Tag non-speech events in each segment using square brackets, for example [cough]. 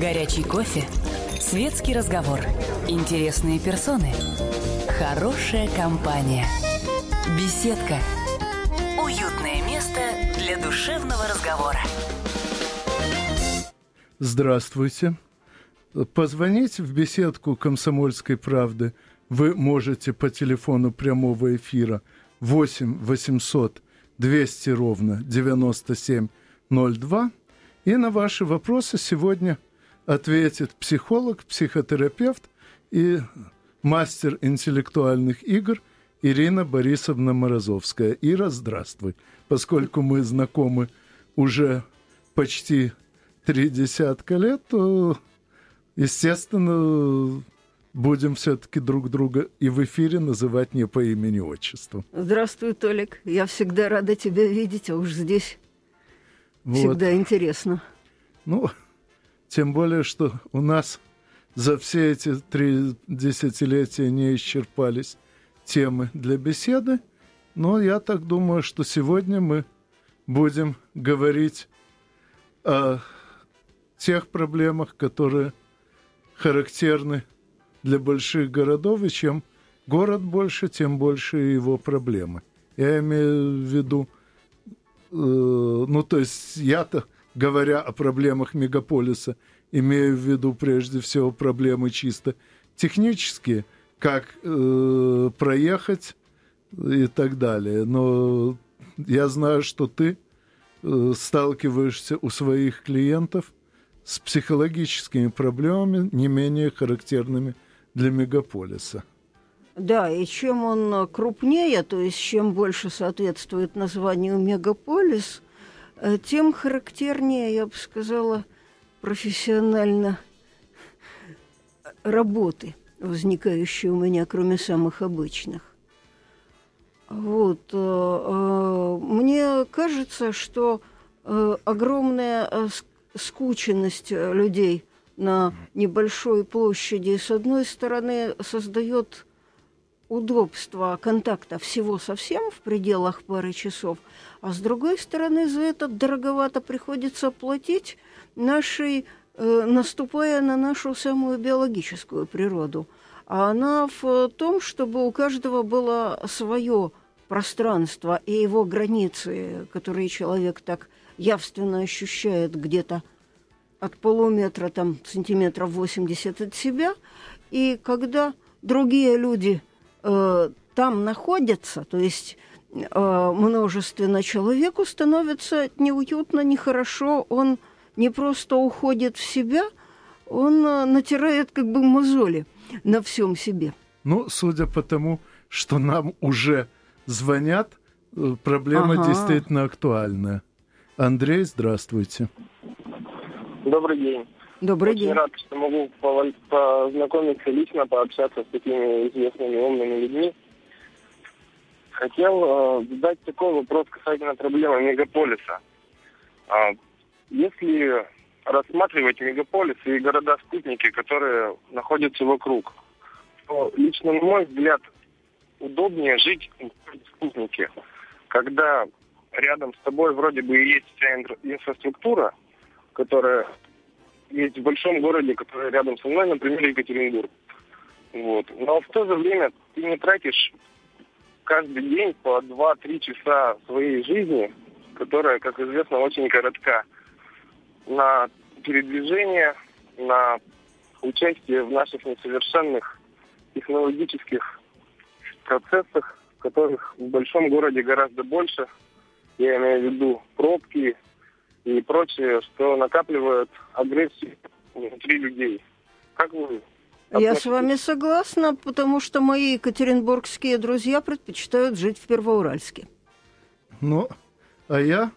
Горячий кофе. Светский разговор. Интересные персоны. Хорошая компания. Беседка. Уютное место для душевного разговора. Здравствуйте. Позвонить в беседку «Комсомольской правды» вы можете по телефону прямого эфира 8 800 200 ровно 9702. И на ваши вопросы сегодня ответит психолог, психотерапевт и мастер интеллектуальных игр Ирина Борисовна Морозовская. Ира, здравствуй. Поскольку мы знакомы уже почти три десятка лет, то, естественно, будем все-таки друг друга и в эфире называть не по имени-отчеству. Здравствуй, Толик. Я всегда рада тебя видеть, а уж здесь вот. всегда интересно. Ну, тем более, что у нас за все эти три десятилетия не исчерпались темы для беседы, но я так думаю, что сегодня мы будем говорить о тех проблемах, которые характерны для больших городов, и чем город больше, тем больше его проблемы. Я имею в виду, э, ну, то есть я-то, говоря о проблемах мегаполиса, имею в виду прежде всего проблемы чисто технические, как э, проехать и так далее. Но я знаю, что ты э, сталкиваешься у своих клиентов с психологическими проблемами, не менее характерными для мегаполиса. Да, и чем он крупнее, то есть чем больше соответствует названию мегаполис, тем характернее, я бы сказала, профессионально работы, возникающие у меня, кроме самых обычных. Вот. Э, э, мне кажется, что огромная скученность людей – на небольшой площади, с одной стороны, создает удобство контакта всего совсем в пределах пары часов, а с другой стороны, за это дороговато приходится платить нашей, э, наступая на нашу самую биологическую природу. А она в том, чтобы у каждого было свое пространство и его границы, которые человек так явственно ощущает где-то от полуметра, там, сантиметров 80 от себя. И когда другие люди э, там находятся, то есть э, множественно человеку становится неуютно, нехорошо, он не просто уходит в себя, он э, натирает как бы мозоли на всем себе. Ну, судя по тому, что нам уже звонят, э, проблема ага. действительно актуальная. Андрей, здравствуйте. Добрый день. Добрый Очень день. рад, что могу познакомиться лично, пообщаться с такими известными умными людьми. Хотел э, задать такой вопрос касательно проблемы мегаполиса. Э, если рассматривать мегаполисы и города-спутники, которые находятся вокруг, то лично, на мой взгляд, удобнее жить в спутнике, когда рядом с тобой вроде бы и есть вся инфраструктура, которая есть в большом городе, который рядом со мной, например, Екатеринбург. Вот. Но в то же время ты не тратишь каждый день по 2-3 часа своей жизни, которая, как известно, очень коротка, на передвижение, на участие в наших несовершенных технологических процессах, которых в большом городе гораздо больше. Я имею в виду пробки, и прочее, что накапливают агрессию внутри людей. Как вы я с вами согласна, потому что мои екатеринбургские друзья предпочитают жить в Первоуральске. Ну, а я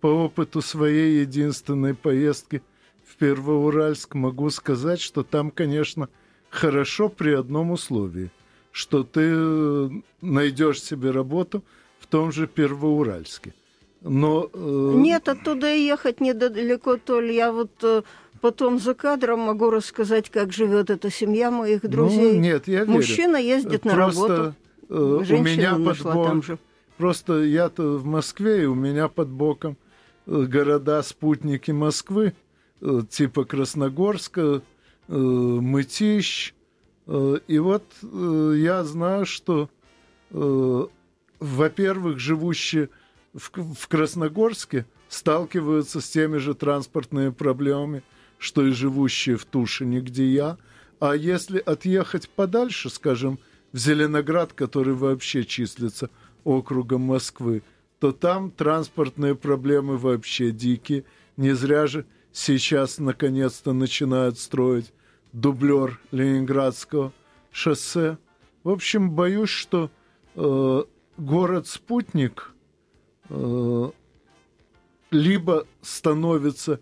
по опыту своей единственной поездки в Первоуральск могу сказать, что там, конечно, хорошо при одном условии, что ты найдешь себе работу в том же Первоуральске – но... Э... Нет, оттуда ехать недалеко, Толь. Я вот э, потом за кадром могу рассказать, как живет эта семья моих ну, друзей. Ну, нет, я верю. Мужчина ездит Просто, на работу. Э, у меня под боком... Же. Просто я-то в Москве, и у меня под боком э, города-спутники Москвы. э, типа Красногорска, Мытищ. И вот я знаю, что, во-первых, живущие в Красногорске сталкиваются с теми же транспортными проблемами, что и живущие в Тушине, где я. А если отъехать подальше, скажем, в Зеленоград, который вообще числится округом Москвы, то там транспортные проблемы вообще дикие. Не зря же сейчас наконец-то начинают строить дублер Ленинградского шоссе. В общем, боюсь, что э, город-спутник э, либо становится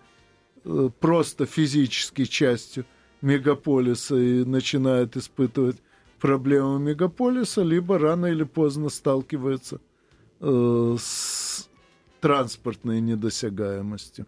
просто физически частью мегаполиса и начинает испытывать проблемы мегаполиса, либо рано или поздно сталкивается э, с транспортной недосягаемостью.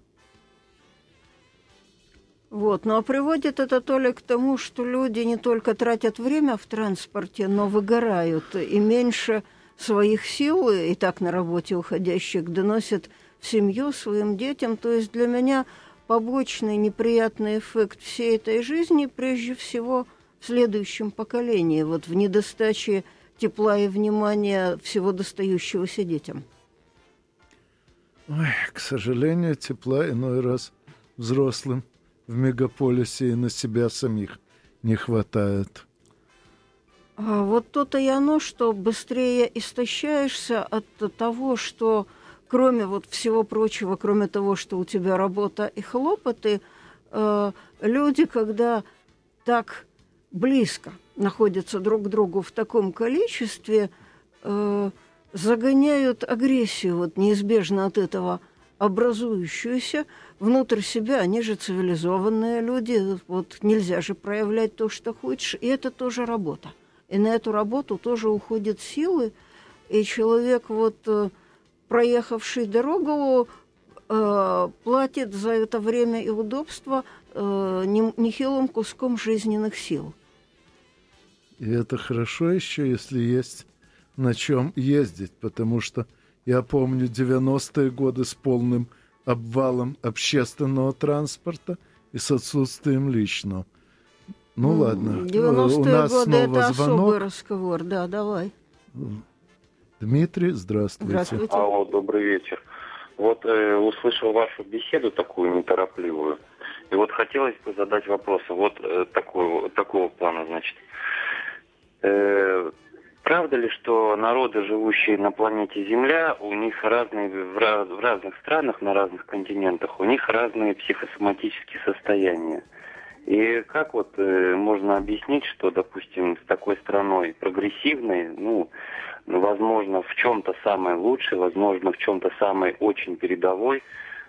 Вот. Ну а приводит это то ли к тому, что люди не только тратят время в транспорте, но выгорают и меньше своих сил, и так на работе уходящих, доносят в семью своим детям. То есть для меня побочный неприятный эффект всей этой жизни прежде всего в следующем поколении, вот в недостаче тепла и внимания всего достающегося детям. Ой, к сожалению, тепла иной раз взрослым – в мегаполисе и на себя самих не хватает. А вот то-то и оно, что быстрее истощаешься от того, что кроме вот всего прочего, кроме того, что у тебя работа и хлопоты, э, люди, когда так близко находятся друг к другу в таком количестве, э, загоняют агрессию вот неизбежно от этого образующуюся, внутрь себя, они же цивилизованные люди, вот нельзя же проявлять то, что хочешь, и это тоже работа. И на эту работу тоже уходят силы, и человек, вот э, проехавший дорогу, э, платит за это время и удобство э, нехилым куском жизненных сил. И это хорошо еще, если есть на чем ездить, потому что я помню 90-е годы с полным обвалом общественного транспорта и с отсутствием личного. Ну ладно, 90-е у нас годы это звонок. особый разговор, да, давай. Дмитрий, здравствуйте. Здравствуйте. Алло, добрый вечер. Вот э, услышал вашу беседу такую неторопливую. И вот хотелось бы задать вопрос. Вот э, такого, такого плана, значит. Э, Правда ли, что народы, живущие на планете Земля, у них разные, в, раз, в разных странах, на разных континентах, у них разные психосоматические состояния? И как вот э, можно объяснить, что, допустим, с такой страной прогрессивной, ну, возможно, в чем-то самой лучшей, возможно, в чем-то самой очень передовой,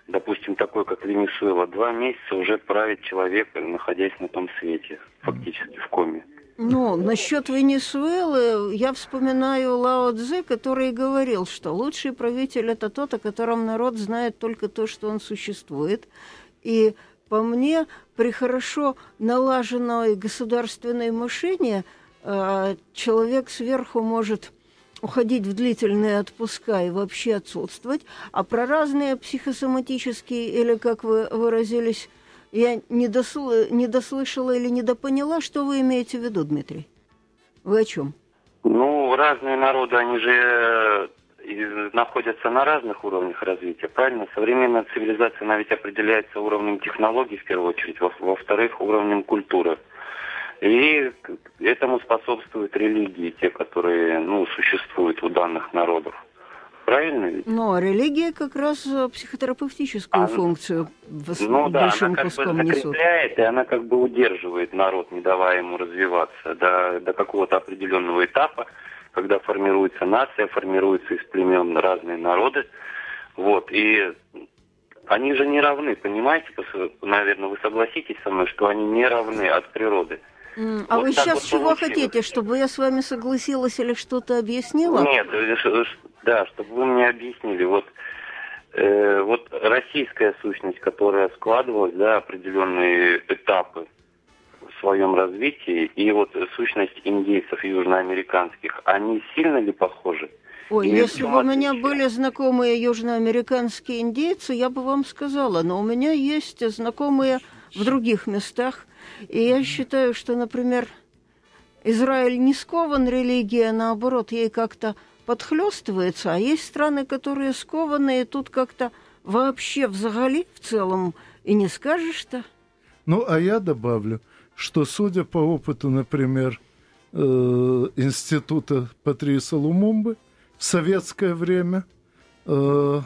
допустим, такой, как Венесуэла, два месяца уже правит человек, находясь на том свете, фактически в коме? Ну, насчет Венесуэлы я вспоминаю Лао Цзэ, который говорил, что лучший правитель это тот, о котором народ знает только то, что он существует. И по мне, при хорошо налаженной государственной машине э, человек сверху может уходить в длительные отпуска и вообще отсутствовать, а про разные психосоматические, или, как вы выразились, я не, досл... не дослышала или недопоняла, что вы имеете в виду, Дмитрий? Вы о чем? Ну, разные народы, они же находятся на разных уровнях развития, правильно? Современная цивилизация, она ведь определяется уровнем технологий, в первую очередь, во-вторых, уровнем культуры. И этому способствуют религии, те, которые ну, существуют у данных народов. Правильно ведь? Но религия как раз э, психотерапевтическую а, функцию в ну, да, большим она как куском бы закрепляет, несут. и она как бы удерживает народ, не давая ему развиваться до, до какого-то определенного этапа, когда формируется нация, формируются из племен разные народы. Вот, и они же не равны, понимаете? Наверное, вы согласитесь со мной, что они не равны от природы. Mm, а вот вы сейчас вот чего получилось. хотите, чтобы я с вами согласилась или что-то объяснила? Нет, э, да, чтобы вы мне объяснили, вот, э, вот российская сущность, которая складывалась, да, определенные этапы в своем развитии, и вот сущность индейцев южноамериканских, они сильно ли похожи? Ой, если бы у меня были знакомые южноамериканские индейцы, я бы вам сказала, но у меня есть знакомые в других местах. И я считаю, что, например, Израиль не скован религией, а наоборот, ей как-то подхлестывается, а есть страны, которые скованы, и тут как-то вообще взагали в целом и не скажешь-то. Ну, а я добавлю, что, судя по опыту, например, э, института Патриса Лумумбы в советское время, э,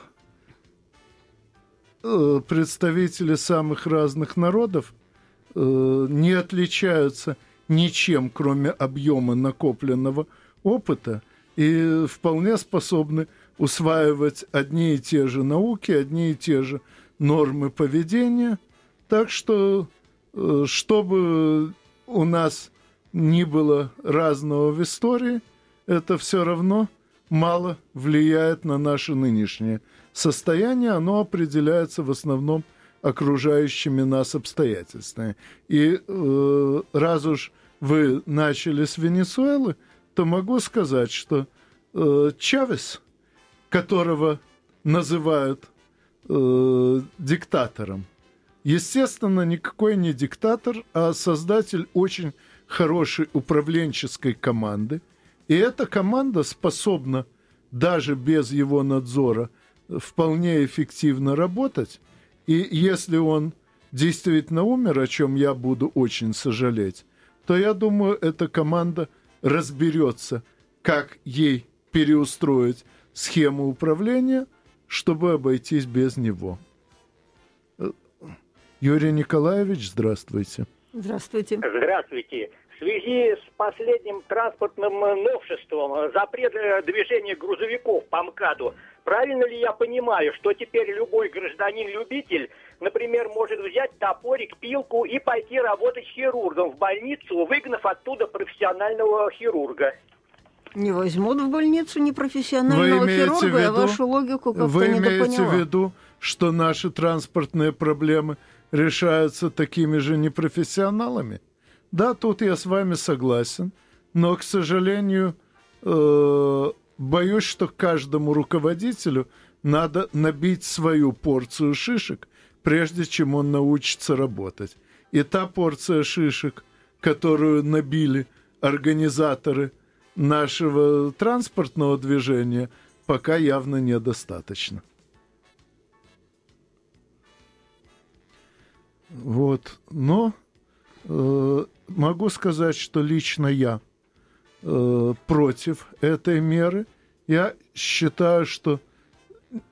э, представители самых разных народов не отличаются ничем, кроме объема накопленного опыта, и вполне способны усваивать одни и те же науки, одни и те же нормы поведения. Так что, э, чтобы у нас ни было разного в истории, это все равно мало влияет на наше нынешнее состояние. Оно определяется в основном окружающими нас обстоятельствами. И э, раз уж вы начали с Венесуэлы, то могу сказать, что э, Чавес, которого называют э, диктатором, естественно, никакой не диктатор, а создатель очень хорошей управленческой команды. И эта команда способна даже без его надзора вполне эффективно работать. И если он действительно умер, о чем я буду очень сожалеть, то я думаю, эта команда разберется, как ей переустроить схему управления, чтобы обойтись без него. Юрий Николаевич, здравствуйте. Здравствуйте. Здравствуйте. В связи с последним транспортным новшеством, запрет движения грузовиков по МКАДу, правильно ли я понимаю, что теперь любой гражданин-любитель например, может взять топорик, пилку и пойти работать хирургом в больницу, выгнав оттуда профессионального хирурга. Не возьмут в больницу непрофессионального хирурга, виду, я вашу логику как-то Вы имеете в виду, что наши транспортные проблемы решаются такими же непрофессионалами? Да, тут я с вами согласен, но, к сожалению, э, боюсь, что каждому руководителю надо набить свою порцию шишек, прежде чем он научится работать. И та порция шишек, которую набили организаторы нашего транспортного движения, пока явно недостаточно. Вот. Но могу сказать, что лично я э, против этой меры. Я считаю, что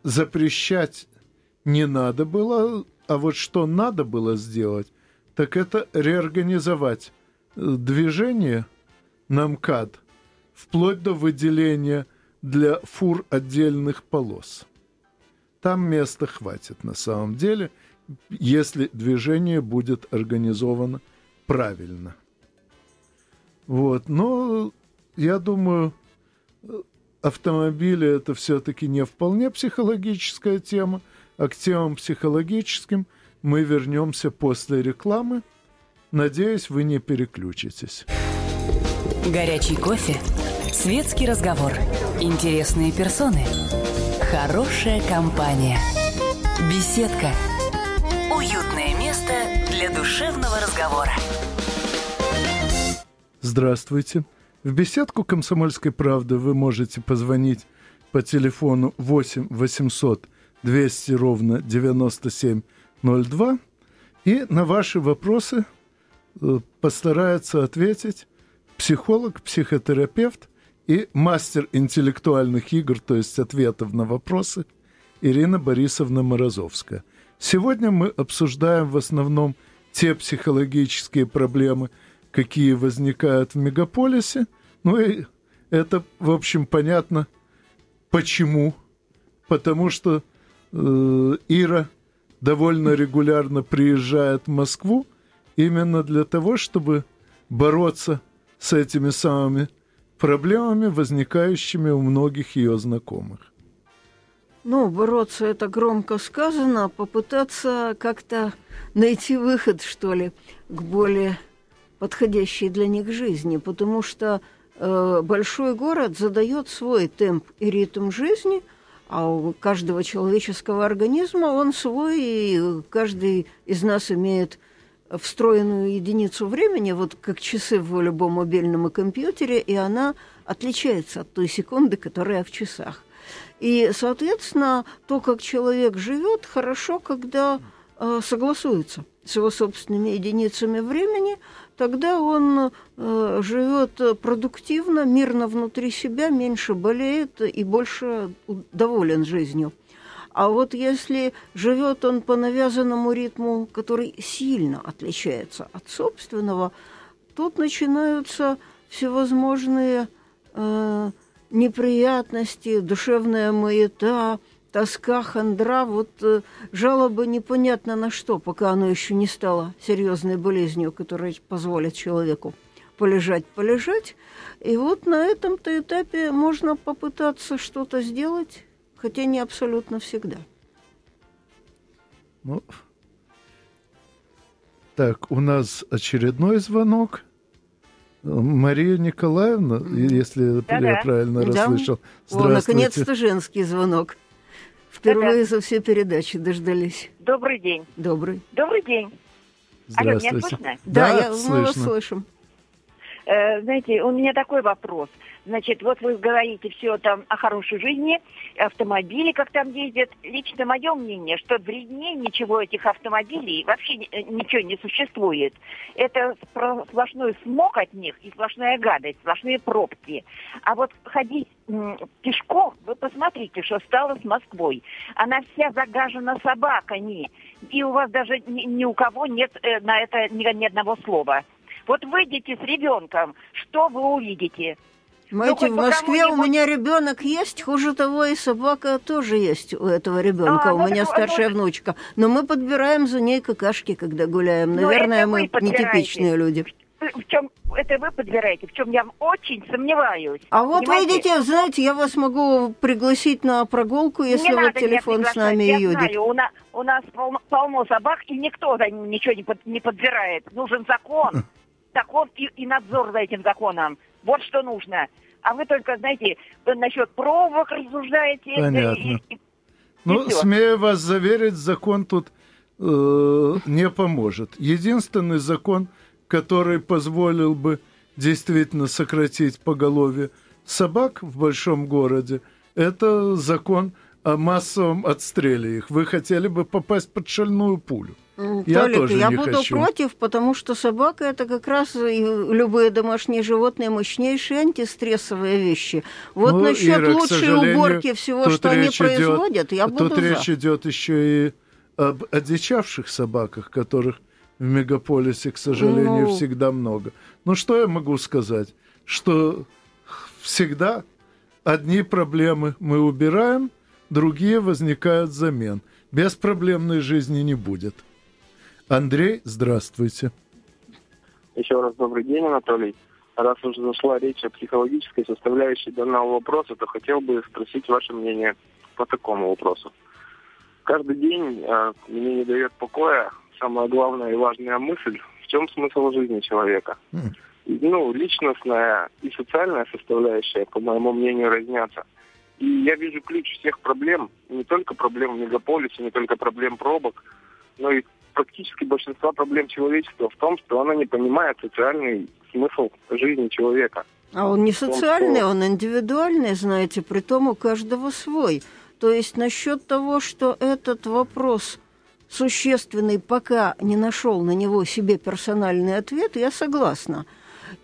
запрещать не надо было, а вот что надо было сделать, так это реорганизовать э, движение на МКАД вплоть до выделения для фур отдельных полос. Там места хватит на самом деле, если движение будет организовано правильно. Вот, но я думаю, автомобили это все-таки не вполне психологическая тема, а к темам психологическим мы вернемся после рекламы. Надеюсь, вы не переключитесь. Горячий кофе, светский разговор, интересные персоны, хорошая компания, беседка, уютное место для душевного разговора. Здравствуйте. В беседку «Комсомольской правды» вы можете позвонить по телефону 8 800 200 ровно 9702. И на ваши вопросы э, постарается ответить психолог, психотерапевт и мастер интеллектуальных игр, то есть ответов на вопросы, Ирина Борисовна Морозовская. Сегодня мы обсуждаем в основном те психологические проблемы, какие возникают в мегаполисе. Ну и это, в общем, понятно, почему. Потому что Э, Ира довольно регулярно приезжает в Москву именно для того, чтобы бороться с этими самыми проблемами, возникающими у многих ее знакомых. Ну, бороться это громко сказано, а попытаться как-то найти выход, что ли, к более подходящей для них жизни, потому что э, большой город задает свой темп и ритм жизни, а у каждого человеческого организма он свой, и каждый из нас имеет встроенную единицу времени, вот как часы в любом мобильном компьютере, и она отличается от той секунды, которая в часах. И, соответственно, то, как человек живет, хорошо, когда э, согласуется с его собственными единицами времени, тогда он э, живет продуктивно, мирно внутри себя, меньше болеет и больше доволен жизнью. А вот если живет он по навязанному ритму, который сильно отличается от собственного, тут начинаются всевозможные э, неприятности, душевная маята, тоска, хандра, вот э, жалоба непонятно на что, пока оно еще не стало серьезной болезнью, которая позволит человеку полежать, полежать. И вот на этом-то этапе можно попытаться что-то сделать, хотя не абсолютно всегда. Ну, так, у нас очередной звонок. Мария Николаевна, если да, я правильно да. расслышал. Здравствуйте. О, наконец-то женский звонок. Впервые да, за все передачи дождались. Добрый день. Добрый. Добрый день. Здравствуйте. Алло, меня слышно? Да, да я, мы вас слышим. Э, знаете, у меня такой вопрос. Значит, вот вы говорите все там о хорошей жизни, автомобили, как там ездят. Лично мое мнение, что вреднее ничего этих автомобилей вообще э, ничего не существует. Это сплошной смог от них и сплошная гадость, сплошные пробки. А вот ходить пешком, вы посмотрите, что стало с Москвой. Она вся загажена собаками. И у вас даже ни, ни у кого нет э, на это ни, ни одного слова. Вот выйдите с ребенком, что вы увидите? Знаете, ну, в Москве у меня ребенок есть, хуже того, и собака тоже есть у этого ребенка. А, у ну, меня старшая ну, внучка. Но мы подбираем за ней какашки, когда гуляем. Ну, Наверное, мы нетипичные люди. В чем это вы подбираете, в чем я очень сомневаюсь. А вот понимаете? видите, знаете, я вас могу пригласить на прогулку, если вот телефон с нами я юдит. Знаю, у нас, у нас полно, полно собак, и никто за ничего не, под, не подбирает. Нужен закон. [laughs] Закон и, и надзор за этим законом. Вот что нужно. А вы только, знаете, насчет пробок рассуждаете. Понятно. И, и, ну, и смею вас заверить, закон тут э, не поможет. Единственный закон, который позволил бы действительно сократить поголовье собак в большом городе, это закон о массовом отстреле их. Вы хотели бы попасть под шальную пулю. Я Толик, тоже я не буду хочу. против, потому что собака это как раз и любые домашние животные мощнейшие антистрессовые вещи. Вот ну, насчет Ира, лучшей уборки всего, что они производят, идет, я буду Тут за. речь идет еще и об одичавших собаках, которых в мегаполисе, к сожалению, ну... всегда много. Ну что я могу сказать? Что всегда одни проблемы мы убираем, другие возникают взамен. Беспроблемной жизни не будет. Андрей, здравствуйте. Еще раз добрый день, Анатолий. Раз уже зашла речь о психологической составляющей данного вопроса, то хотел бы спросить ваше мнение по такому вопросу. Каждый день э, мне не дает покоя самая главная и важная мысль, в чем смысл жизни человека. Mm. Ну, личностная и социальная составляющая, по моему мнению, разнятся. И я вижу ключ всех проблем, не только проблем в мегаполисе, не только проблем пробок, но и практически большинства проблем человечества в том, что оно не понимает социальный смысл жизни человека. А он не социальный, он индивидуальный, знаете, при том у каждого свой. То есть насчет того, что этот вопрос существенный, пока не нашел на него себе персональный ответ, я согласна.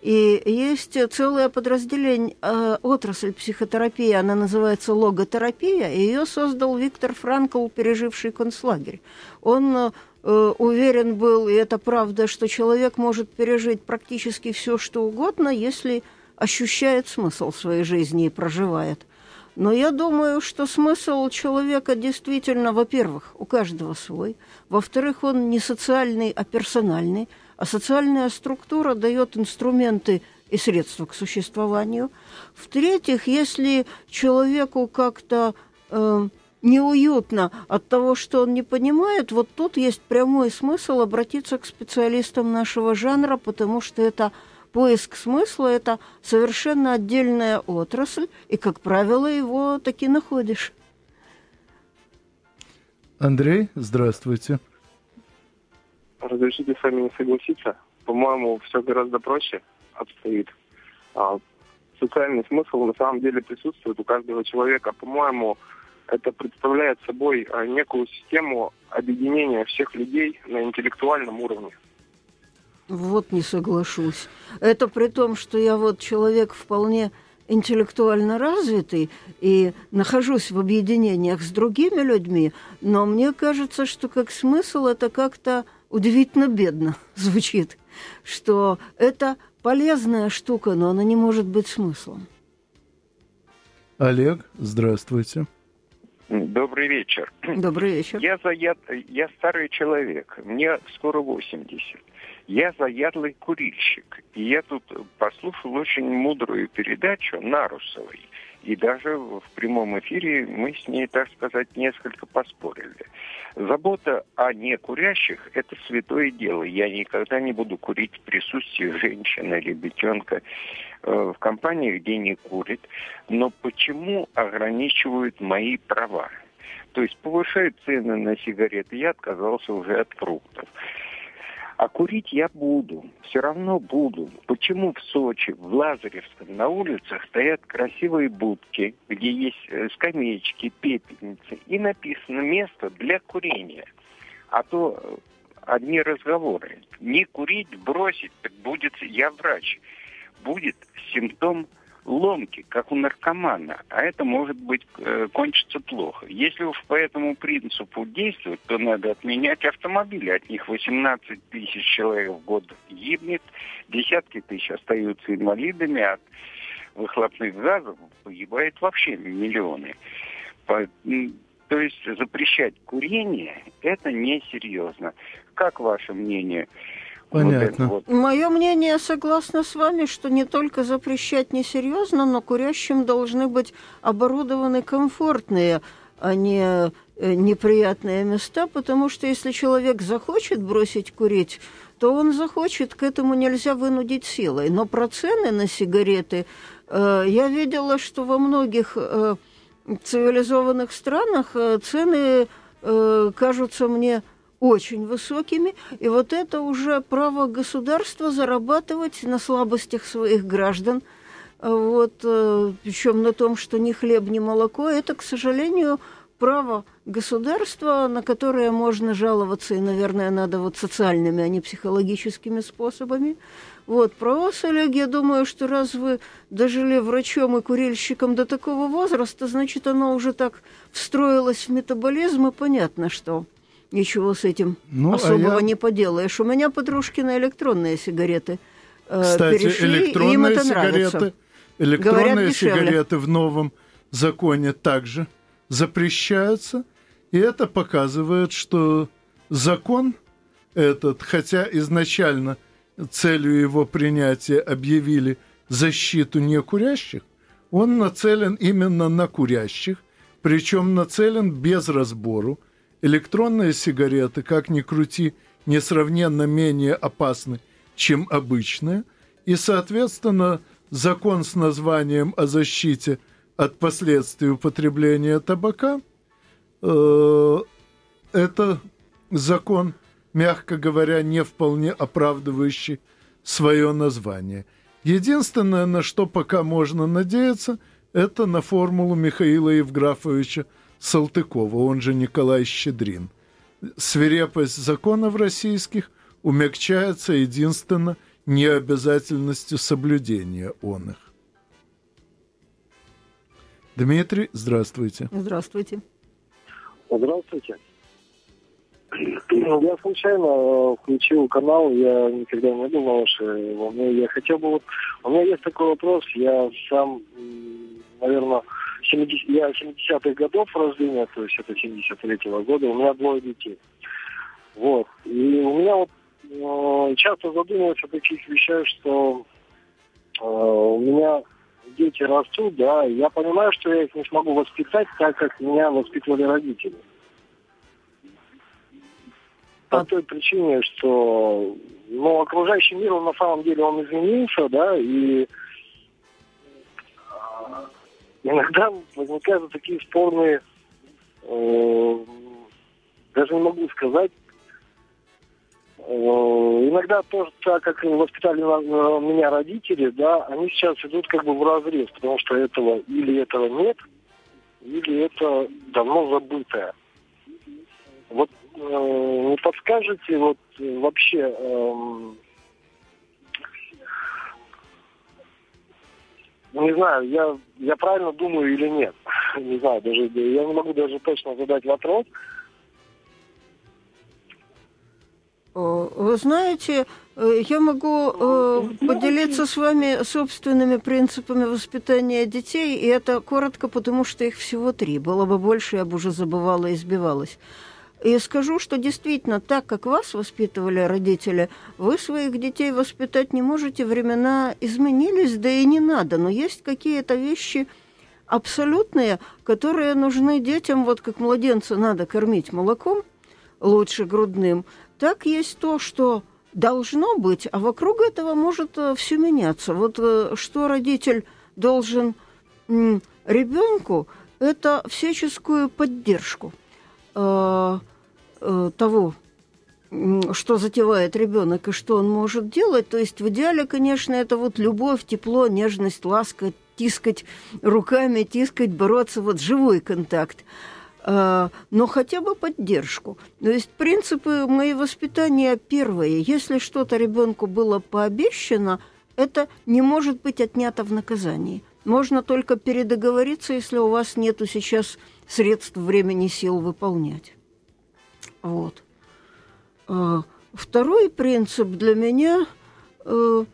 И есть целое подразделение, э, отрасль психотерапии, она называется логотерапия, и ее создал Виктор Франкл, переживший концлагерь. Он Э, уверен был, и это правда, что человек может пережить практически все, что угодно, если ощущает смысл своей жизни и проживает. Но я думаю, что смысл человека действительно, во-первых, у каждого свой, во-вторых, он не социальный, а персональный, а социальная структура дает инструменты и средства к существованию. В-третьих, если человеку как-то э, неуютно от того, что он не понимает, вот тут есть прямой смысл обратиться к специалистам нашего жанра, потому что это поиск смысла – это совершенно отдельная отрасль, и, как правило, его таки находишь. Андрей, здравствуйте. Разрешите с вами не согласиться. По-моему, все гораздо проще обстоит. А, социальный смысл на самом деле присутствует у каждого человека. По-моему, это представляет собой а, некую систему объединения всех людей на интеллектуальном уровне. Вот не соглашусь. Это при том, что я вот человек вполне интеллектуально развитый и нахожусь в объединениях с другими людьми, но мне кажется, что как смысл это как-то удивительно бедно [laughs] звучит, что это полезная штука, но она не может быть смыслом. Олег, здравствуйте. Добрый вечер. Добрый вечер. Я, заяд... я старый человек, мне скоро 80. Я заядлый курильщик. И я тут послушал очень мудрую передачу Нарусовой. И даже в прямом эфире мы с ней, так сказать, несколько поспорили. Забота о некурящих – это святое дело. Я никогда не буду курить в присутствии женщины или ребенка э, в компании, где не курит. Но почему ограничивают мои права? То есть повышают цены на сигареты. Я отказался уже от фруктов. А курить я буду, все равно буду. Почему в Сочи, в Лазаревском на улицах стоят красивые будки, где есть э, скамеечки, пепельницы, и написано место для курения. А то э, одни разговоры. Не курить, бросить, так будет, я врач, будет симптом ломки, как у наркомана, а это может быть э, кончится плохо. Если уж по этому принципу действовать, то надо отменять автомобили. От них 18 тысяч человек в год гибнет, десятки тысяч остаются инвалидами, от выхлопных газов погибает вообще миллионы. По, то есть запрещать курение – это несерьезно. Как ваше мнение? Понятно. Вот вот. Мое мнение согласно с вами, что не только запрещать несерьезно, но курящим должны быть оборудованы комфортные, а не э, неприятные места, потому что если человек захочет бросить курить, то он захочет, к этому нельзя вынудить силой. Но про цены на сигареты э, я видела, что во многих э, цивилизованных странах э, цены э, кажутся мне очень высокими, и вот это уже право государства зарабатывать на слабостях своих граждан, вот, э, причем на том, что ни хлеб, ни молоко, это, к сожалению, право государства, на которое можно жаловаться, и, наверное, надо вот социальными, а не психологическими способами. Вот, про вас, Олег, я думаю, что раз вы дожили врачом и курильщиком до такого возраста, значит, оно уже так встроилось в метаболизм, и понятно, что Ничего с этим ну, особого а я... не поделаешь. У меня подружки на электронные сигареты э, Кстати, перешли, электронные им это сигареты, нравится. электронные Говорят, сигареты в новом законе также запрещаются. И это показывает, что закон этот, хотя изначально целью его принятия объявили защиту некурящих, он нацелен именно на курящих, причем нацелен без разбору – Электронные сигареты, как ни крути, несравненно менее опасны, чем обычные, и, соответственно, закон с названием о защите от последствий употребления табака э, это закон, мягко говоря, не вполне оправдывающий свое название. Единственное, на что пока можно надеяться, это на формулу Михаила Евграфовича Салтыкова, он же Николай Щедрин. Свирепость законов российских умягчается единственно необязательностью соблюдения он их. Дмитрий, здравствуйте. Здравствуйте. Здравствуйте. Я случайно э, включил канал, я никогда не был на вашей волне. Я хотел бы вот... У меня есть такой вопрос, я сам, наверное, 70, я 70-х годов рождения, то есть это 73-го года, у меня двое детей. Вот. И у меня вот э, часто задумываюсь о таких вещах, что э, у меня дети растут, да, и я понимаю, что я их не смогу воспитать так, как меня воспитывали родители. По той причине, что ну, окружающий мир, он на самом деле, он изменился, да, и а, иногда возникают такие спорные, э, даже не могу сказать, э, иногда тоже так, как воспитали меня родители, да, они сейчас идут как бы в разрез, потому что этого или этого нет, или это давно забытое. Вот э, не подскажете вот вообще э, не знаю, я, я правильно думаю или нет. [laughs] не знаю, даже я не могу даже точно задать вопрос. Вы знаете, э, я могу э, поделиться с вами собственными принципами воспитания детей, и это коротко, потому что их всего три. Было бы больше, я бы уже забывала и сбивалась. И скажу, что действительно, так как вас воспитывали родители, вы своих детей воспитать не можете, времена изменились, да и не надо. Но есть какие-то вещи абсолютные, которые нужны детям, вот как младенца надо кормить молоком, лучше грудным, так есть то, что должно быть, а вокруг этого может э, все меняться. Вот э, что родитель должен ребенку, это всяческую поддержку э, того, что затевает ребенок и что он может делать. То есть в идеале, конечно, это вот любовь, тепло, нежность, ласка, тискать руками, тискать, бороться, вот живой контакт. А, но хотя бы поддержку. То есть принципы моего воспитания первые. Если что-то ребенку было пообещано, это не может быть отнято в наказании. Можно только передоговориться, если у вас нету сейчас средств, времени, сил выполнять. Вот. А, второй принцип для меня э,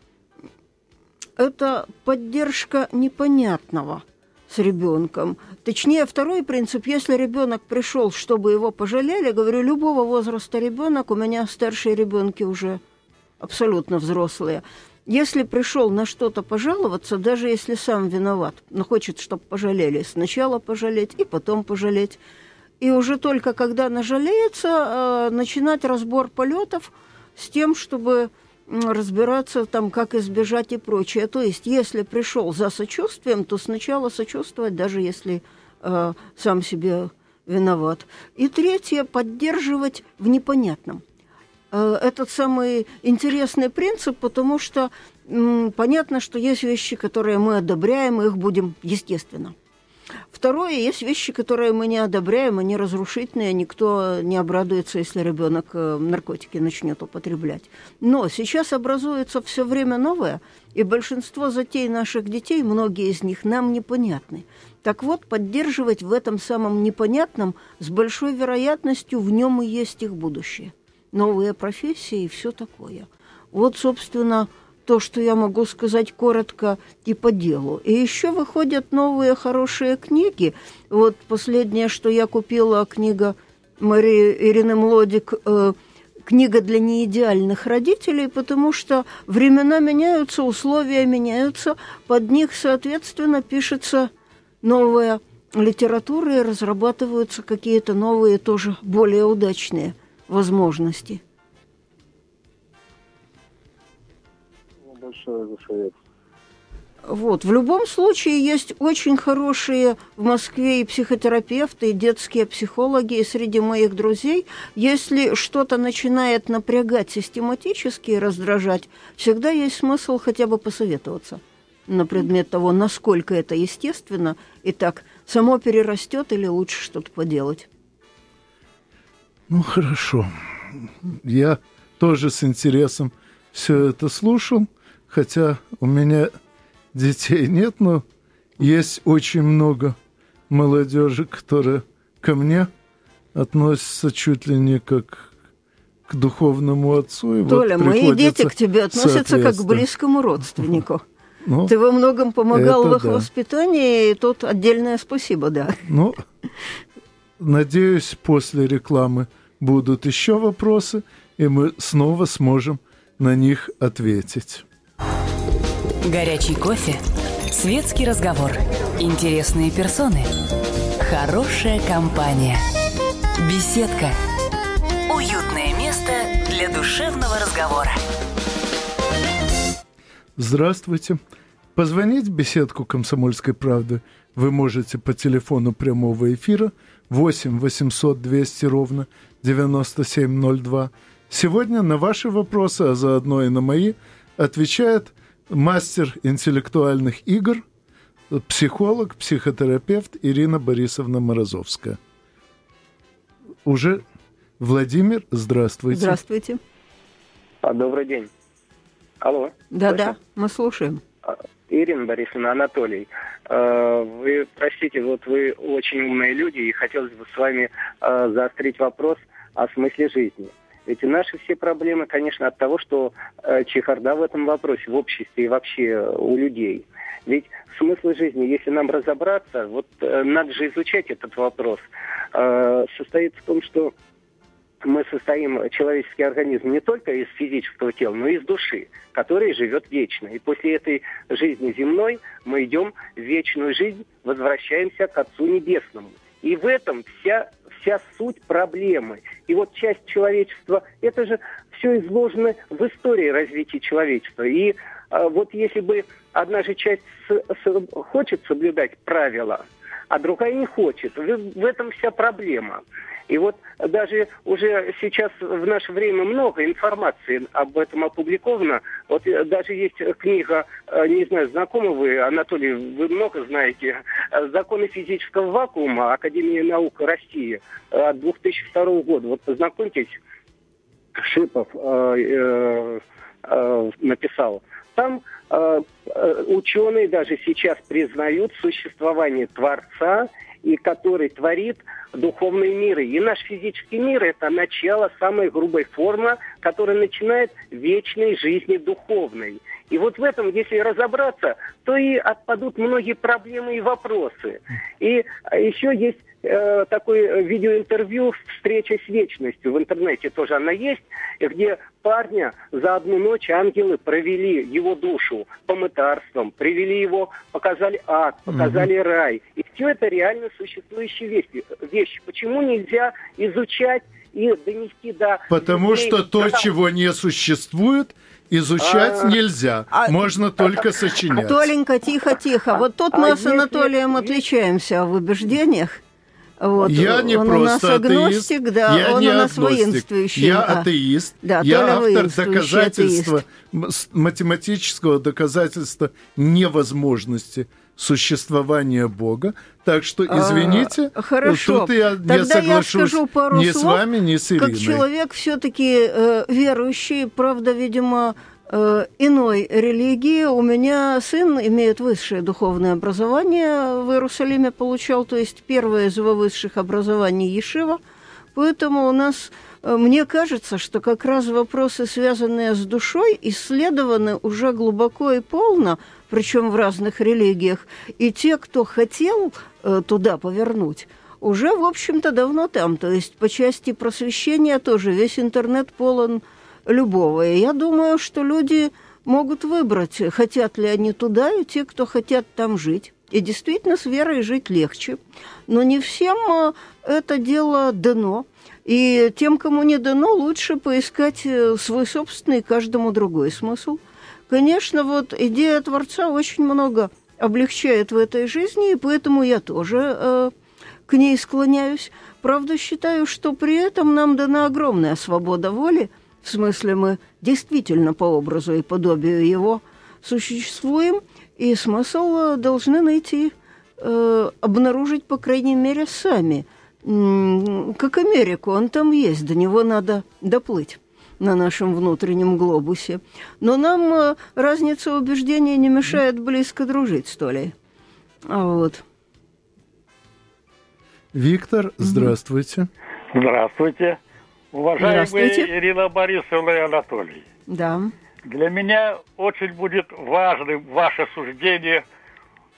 это поддержка непонятного с ребенком. Точнее, второй принцип, если ребенок пришел, чтобы его пожалели, говорю, любого возраста ребенок, у меня старшие ребенки уже абсолютно взрослые. Если пришел на что-то пожаловаться, даже если сам виноват, но хочет, чтобы пожалели, сначала пожалеть и потом пожалеть, и уже только когда нажалеется, э, начинать разбор полетов с тем, чтобы разбираться там, как избежать и прочее. То есть, если пришел за сочувствием, то сначала сочувствовать, даже если э, сам себе виноват. И третье, поддерживать в непонятном. Э, этот самый интересный принцип, потому что э, понятно, что есть вещи, которые мы одобряем, и их будем, естественно, Второе, есть вещи, которые мы не одобряем, они разрушительные, никто не обрадуется, если ребенок э, наркотики начнет употреблять. Но сейчас образуется все время новое, и большинство затей наших детей, многие из них нам непонятны. Так вот, поддерживать в этом самом непонятном с большой вероятностью в нем и есть их будущее. Новые профессии и все такое. Вот, собственно, то, что я могу сказать коротко и по делу. И еще выходят новые хорошие книги. Вот последнее, что я купила, книга Марии Ирины Млодик э, книга для неидеальных родителей, потому что времена меняются, условия меняются, под них, соответственно, пишется новая литература и разрабатываются какие-то новые, тоже более удачные возможности. Большое за совет. Вот. В любом случае есть очень хорошие в Москве и психотерапевты, и детские психологи, и среди моих друзей. Если что-то начинает напрягать систематически и раздражать, всегда есть смысл хотя бы посоветоваться на предмет того, насколько это естественно, и так само перерастет или лучше что-то поделать. Ну, хорошо. Я тоже с интересом все это слушал хотя у меня детей нет, но есть очень много молодежи, которая ко мне относится чуть ли не как к духовному отцу. И Толя, вот мои дети к тебе относятся как к близкому родственнику. [laughs] Ну, Ты во многом помогал в их да. воспитании, и тут отдельное спасибо, да. Ну, надеюсь, после рекламы будут еще вопросы, и мы снова сможем на них ответить. Горячий кофе, светский разговор, интересные персоны, хорошая компания, беседка, уютное место для душевного разговора. Здравствуйте. Позвонить в беседку «Комсомольской правды» вы можете по телефону прямого эфира 8 800 200 ровно 9702. Сегодня на ваши вопросы, а заодно и на мои, отвечает мастер интеллектуальных игр, психолог, психотерапевт Ирина Борисовна Морозовская. Уже Владимир, здравствуйте. Здравствуйте. А, добрый день. Алло. Да-да, мы слушаем. А, Ирина Борисовна, Анатолий. А, вы, простите, вот вы очень умные люди, и хотелось бы с вами а, заострить вопрос о смысле жизни. Ведь наши все проблемы, конечно, от того, что чехарда в этом вопросе в обществе и вообще у людей. Ведь смысл жизни, если нам разобраться, вот надо же изучать этот вопрос, состоит в том, что мы состоим, человеческий организм, не только из физического тела, но и из души, которая живет вечно. И после этой жизни земной мы идем в вечную жизнь, возвращаемся к Отцу Небесному. И в этом вся, вся суть проблемы. И вот часть человечества, это же все изложено в истории развития человечества. И а, вот если бы одна же часть с, с, хочет соблюдать правила, а другая не хочет, в, этом вся проблема. И вот даже уже сейчас в наше время много информации об этом опубликовано. Вот э, даже есть книга, э, не знаю, знакомы вы, Анатолий, вы много знаете, «Законы физического вакуума» Академии наук России от 2002 года. Вот познакомьтесь, Шипов э, э, э, написал. Там э, ученые даже сейчас признают существование Творца и который творит духовные миры. И наш физический мир – это начало самой грубой формы, которая начинает вечной жизни духовной. И вот в этом, если разобраться, то и отпадут многие проблемы и вопросы. И еще есть э, такое видеоинтервью «Встреча с вечностью». В интернете тоже она есть, где парня за одну ночь ангелы провели его душу по мытарствам, привели его, показали ад, показали угу. рай. И все это реально существующие вещи. вещи. Почему нельзя изучать и донести до... Потому людей, что то, чего не существует, изучать а, нельзя. А, Можно а, только сочинять. Толенька, тихо, тихо. Вот тут а мы с Анатолием отличаемся в убеждениях. Вот. Я не он просто у нас агностик, атеист, да, я он не у нас агностик, воинствующий. Я атеист, да, я автор доказательства, атеист. математического доказательства невозможности существования Бога. Так что, а, извините, а, хорошо. тут я Тогда не соглашусь я скажу пару ни слов, с вами, ни с Ириной. Как человек все-таки э, верующий, правда, видимо, Э, иной религии. У меня сын имеет высшее духовное образование в Иерусалиме получал, то есть первое из его высших образований Ешива. Поэтому у нас, э, мне кажется, что как раз вопросы, связанные с душой, исследованы уже глубоко и полно, причем в разных религиях. И те, кто хотел э, туда повернуть, уже, в общем-то, давно там. То есть по части просвещения тоже весь интернет полон любого. И я думаю, что люди могут выбрать, хотят ли они туда, и те, кто хотят там жить. И действительно, с верой жить легче. Но не всем э, это дело дано. И тем, кому не дано, лучше поискать э, свой собственный, каждому другой смысл. Конечно, вот идея Творца очень много облегчает в этой жизни, и поэтому я тоже э, к ней склоняюсь. Правда, считаю, что при этом нам дана огромная свобода воли – в смысле, мы действительно по образу и подобию его существуем, и смысл э, должны найти, э, обнаружить, по крайней мере, сами. Как Америку, он там есть, до него надо доплыть на нашем внутреннем глобусе. Но нам э, разница убеждений не мешает близко дружить, что ли. А вот. Виктор, здравствуйте. Здравствуйте. Уважаемые Ирина Борисовна и Анатолий. Да. Для меня очень будет важным ваше суждение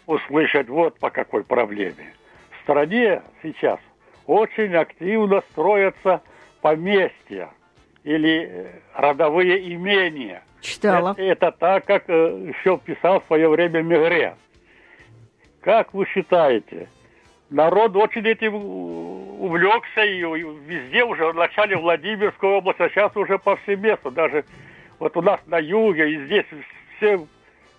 услышать вот по какой проблеме. В стране сейчас очень активно строятся поместья или э, родовые имения. Читала. Это, это так, как э, еще писал в свое время Мегре. Как вы считаете, народ очень этим увлекся и везде уже, в начале Владимирской области, а сейчас уже повсеместно, даже вот у нас на юге и здесь все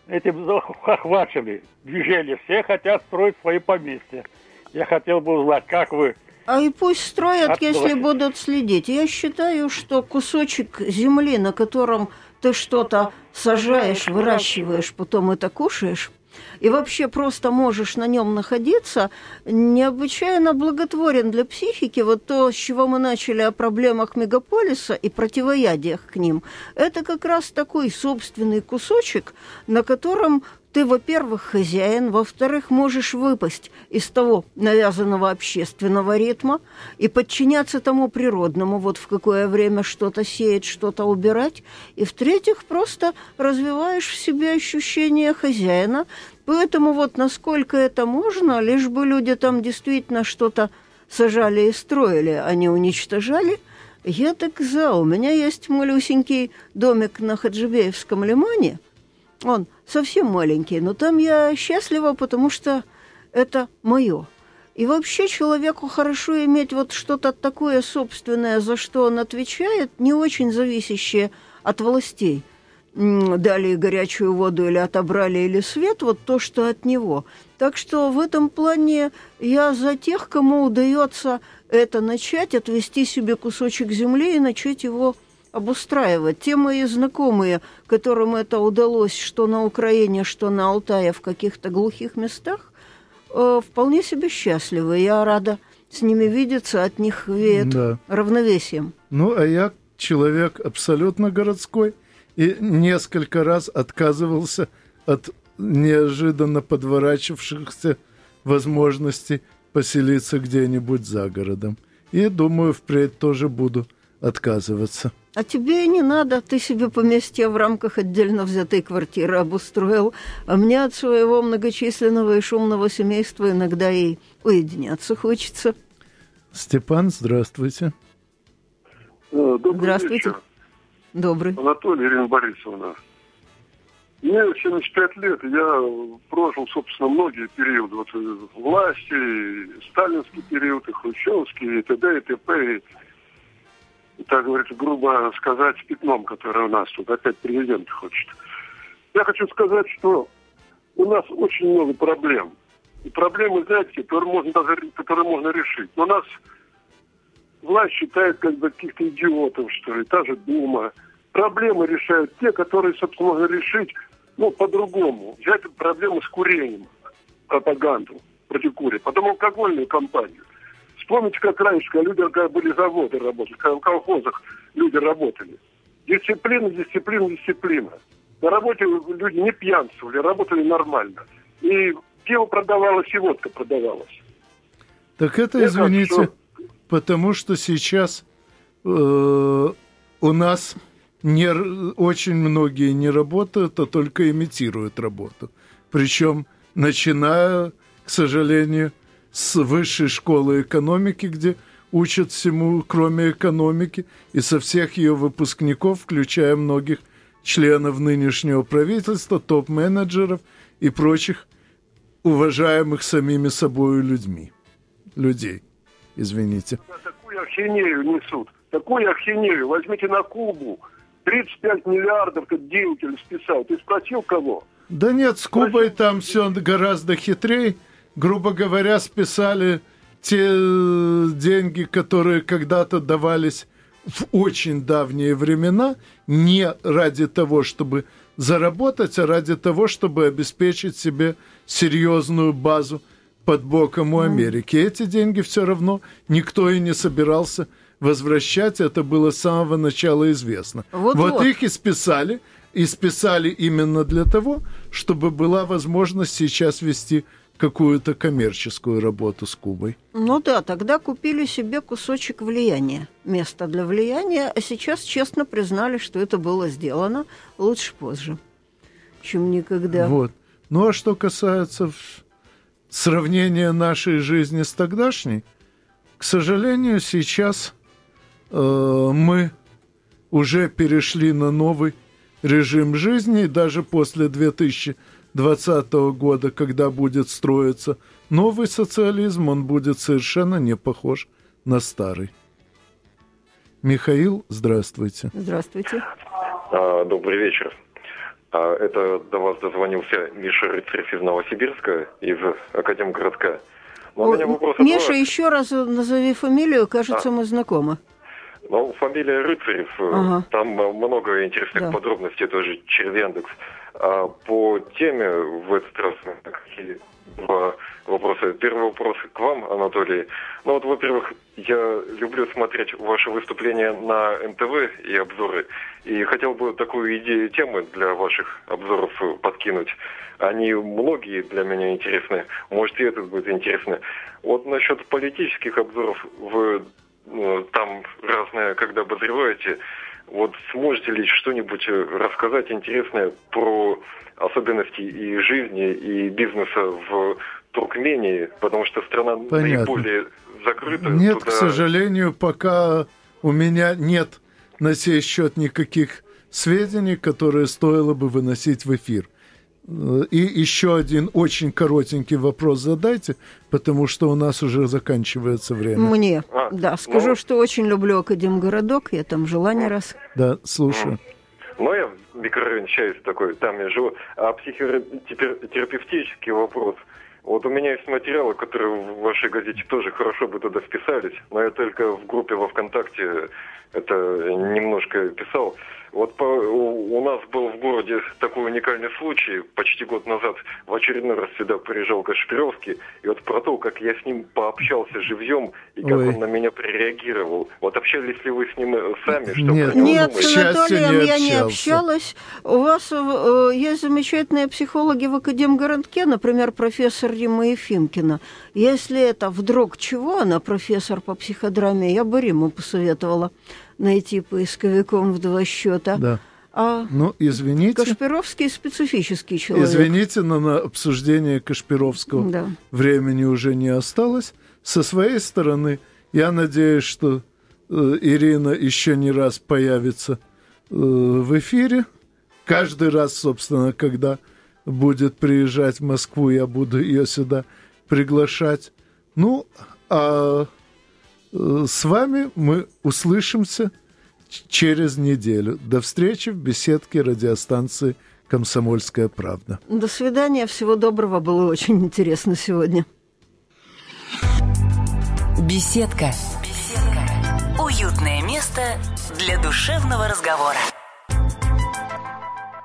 этим охвачены движение. Все хотят строить свои поместья. Я хотел бы узнать, как вы а и пусть строят, если будут следить. Я считаю, что кусочек земли, на котором ты что-то сажаешь, выращиваешь, потом это кушаешь, и вообще просто можешь на нем находиться, необычайно благотворен для психики. Вот то, с чего мы начали о проблемах мегаполиса и противоядиях к ним, это как раз такой собственный кусочек, на котором ты, во-первых, хозяин, во-вторых, можешь выпасть из того навязанного общественного ритма и подчиняться тому природному, вот в какое время что-то сеять, что-то убирать, и, в-третьих, просто развиваешь в себе ощущение хозяина, поэтому вот насколько это можно, лишь бы люди там действительно что-то сажали и строили, а не уничтожали – я так за. У меня есть малюсенький домик на Хаджибеевском лимане. Он совсем маленький, но там я счастлива, потому что это мое. И вообще человеку хорошо иметь вот что-то такое собственное, за что он отвечает, не очень зависящее от властей. Дали горячую воду или отобрали, или свет, вот то, что от него. Так что в этом плане я за тех, кому удается это начать, отвести себе кусочек земли и начать его обустраивать. Те мои знакомые, которым это удалось, что на Украине, что на Алтае, в каких-то глухих местах, э, вполне себе счастливы. Я рада с ними видеться, от них веет да. равновесием. Ну, а я человек абсолютно городской и несколько раз отказывался от неожиданно подворачившихся возможностей поселиться где-нибудь за городом. И думаю, впредь тоже буду отказываться. А тебе и не надо, ты себе поместье в рамках отдельно взятой квартиры обустроил. А мне от своего многочисленного и шумного семейства иногда и уединяться хочется. Степан, здравствуйте. Э, добрый здравствуйте. Вечер. Добрый. Анатолий, Ирина Борисовна. Мне 75 лет, я прожил, собственно, многие периоды вот, э, власти, сталинский период, и хрущевский, и т.д., и т.п., и так говорится, грубо сказать, пятном, которое у нас тут опять президент хочет. Я хочу сказать, что у нас очень много проблем. И проблемы, знаете, которые можно, даже, которые можно решить. Но нас власть считает как бы каких-то идиотов, что ли, та же Дума. Проблемы решают те, которые, собственно, можно решить, ну, по-другому. Взять проблему с курением, пропаганду против курения, потом алкогольную кампанию. Вспомните, как раньше, когда люди когда были заводы работали, когда в колхозах люди работали. Дисциплина, дисциплина, дисциплина. На работе люди не пьянствовали, работали нормально. И пиво продавалось, и водка продавалась. Так это, извините, что... потому что сейчас э, у нас не, очень многие не работают, а только имитируют работу. Причем начиная, к сожалению, с высшей школы экономики, где учат всему, кроме экономики, и со всех ее выпускников, включая многих членов нынешнего правительства, топ-менеджеров и прочих уважаемых самими собой людьми. Людей, извините. Такую ахинею несут. Такую ахинею. Возьмите на Кубу. 35 миллиардов как деятель списал. Ты спросил кого? Да нет, с Кубой там все гораздо хитрее грубо говоря, списали те э, деньги, которые когда-то давались в очень давние времена, не ради того, чтобы заработать, а ради того, чтобы обеспечить себе серьезную базу под боком у Америки. Эти деньги все равно никто и не собирался возвращать, это было с самого начала известно. Вот, вот, вот их и списали, и списали именно для того, чтобы была возможность сейчас вести какую-то коммерческую работу с Кубой. Ну да, тогда купили себе кусочек влияния, место для влияния, а сейчас честно признали, что это было сделано лучше позже, чем никогда. Вот. Ну а что касается сравнения нашей жизни с тогдашней, к сожалению, сейчас э, мы уже перешли на новый режим жизни, и даже после 2000 2020 года, когда будет строиться новый социализм, он будет совершенно не похож на старый. Михаил, здравствуйте. Здравствуйте. А, добрый вечер. А это до вас дозвонился Миша Рыцарев из Новосибирска, из Академгородка. Но у меня вопрос Миша, два. еще раз назови фамилию, кажется, а. мы знакомы. Ну, фамилия Рыцарев, ага. там много интересных да. подробностей тоже через Яндекс. А по теме в этот раз два вопроса. Первый вопрос к вам, Анатолий. Ну вот, во-первых, я люблю смотреть ваши выступления на НТВ и обзоры. И хотел бы такую идею темы для ваших обзоров подкинуть. Они многие для меня интересны. Может, и этот будет интересно. Вот насчет политических обзоров вы ну, там разное, когда обозреваете, вот сможете ли что-нибудь рассказать интересное про особенности и жизни, и бизнеса в Туркмении, потому что страна Понятно. наиболее закрыта. Нет, туда... к сожалению, пока у меня нет на сей счет никаких сведений, которые стоило бы выносить в эфир. И еще один очень коротенький вопрос задайте, потому что у нас уже заканчивается время. Мне, а, да, скажу, ну... что очень люблю Академгородок, я там жила не раз. Да, слушаю. Ну, я в микрорайоне Чайс такой, там я живу. А психотерапевтический вопрос. Вот у меня есть материалы, которые в вашей газете тоже хорошо бы туда вписались, но я только в группе во ВКонтакте это немножко писал. Вот по, у, у нас был в городе такой уникальный случай. Почти год назад в очередной раз сюда приезжал Кашпировский. И вот про то, как я с ним пообщался живьем и как Ой. он на меня прореагировал. Вот общались ли вы с ним э, сами? Что Нет, Нет с Анатолием не я не общалась. У вас э, есть замечательные психологи в Академгородке, например, профессор Рима Ефимкина. Если это вдруг чего, она профессор по психодраме, я бы Риму посоветовала найти поисковиком в два счета. Да. А ну, извините. Кашпировский специфический человек. Извините, но на обсуждение Кашпировского да. времени уже не осталось. Со своей стороны, я надеюсь, что э, Ирина еще не раз появится э, в эфире. Каждый раз, собственно, когда будет приезжать в Москву, я буду ее сюда приглашать. Ну, а с вами мы услышимся через неделю. До встречи в беседке радиостанции «Комсомольская правда». До свидания, всего доброго, было очень интересно сегодня. Беседка. Беседка. Уютное место для душевного разговора.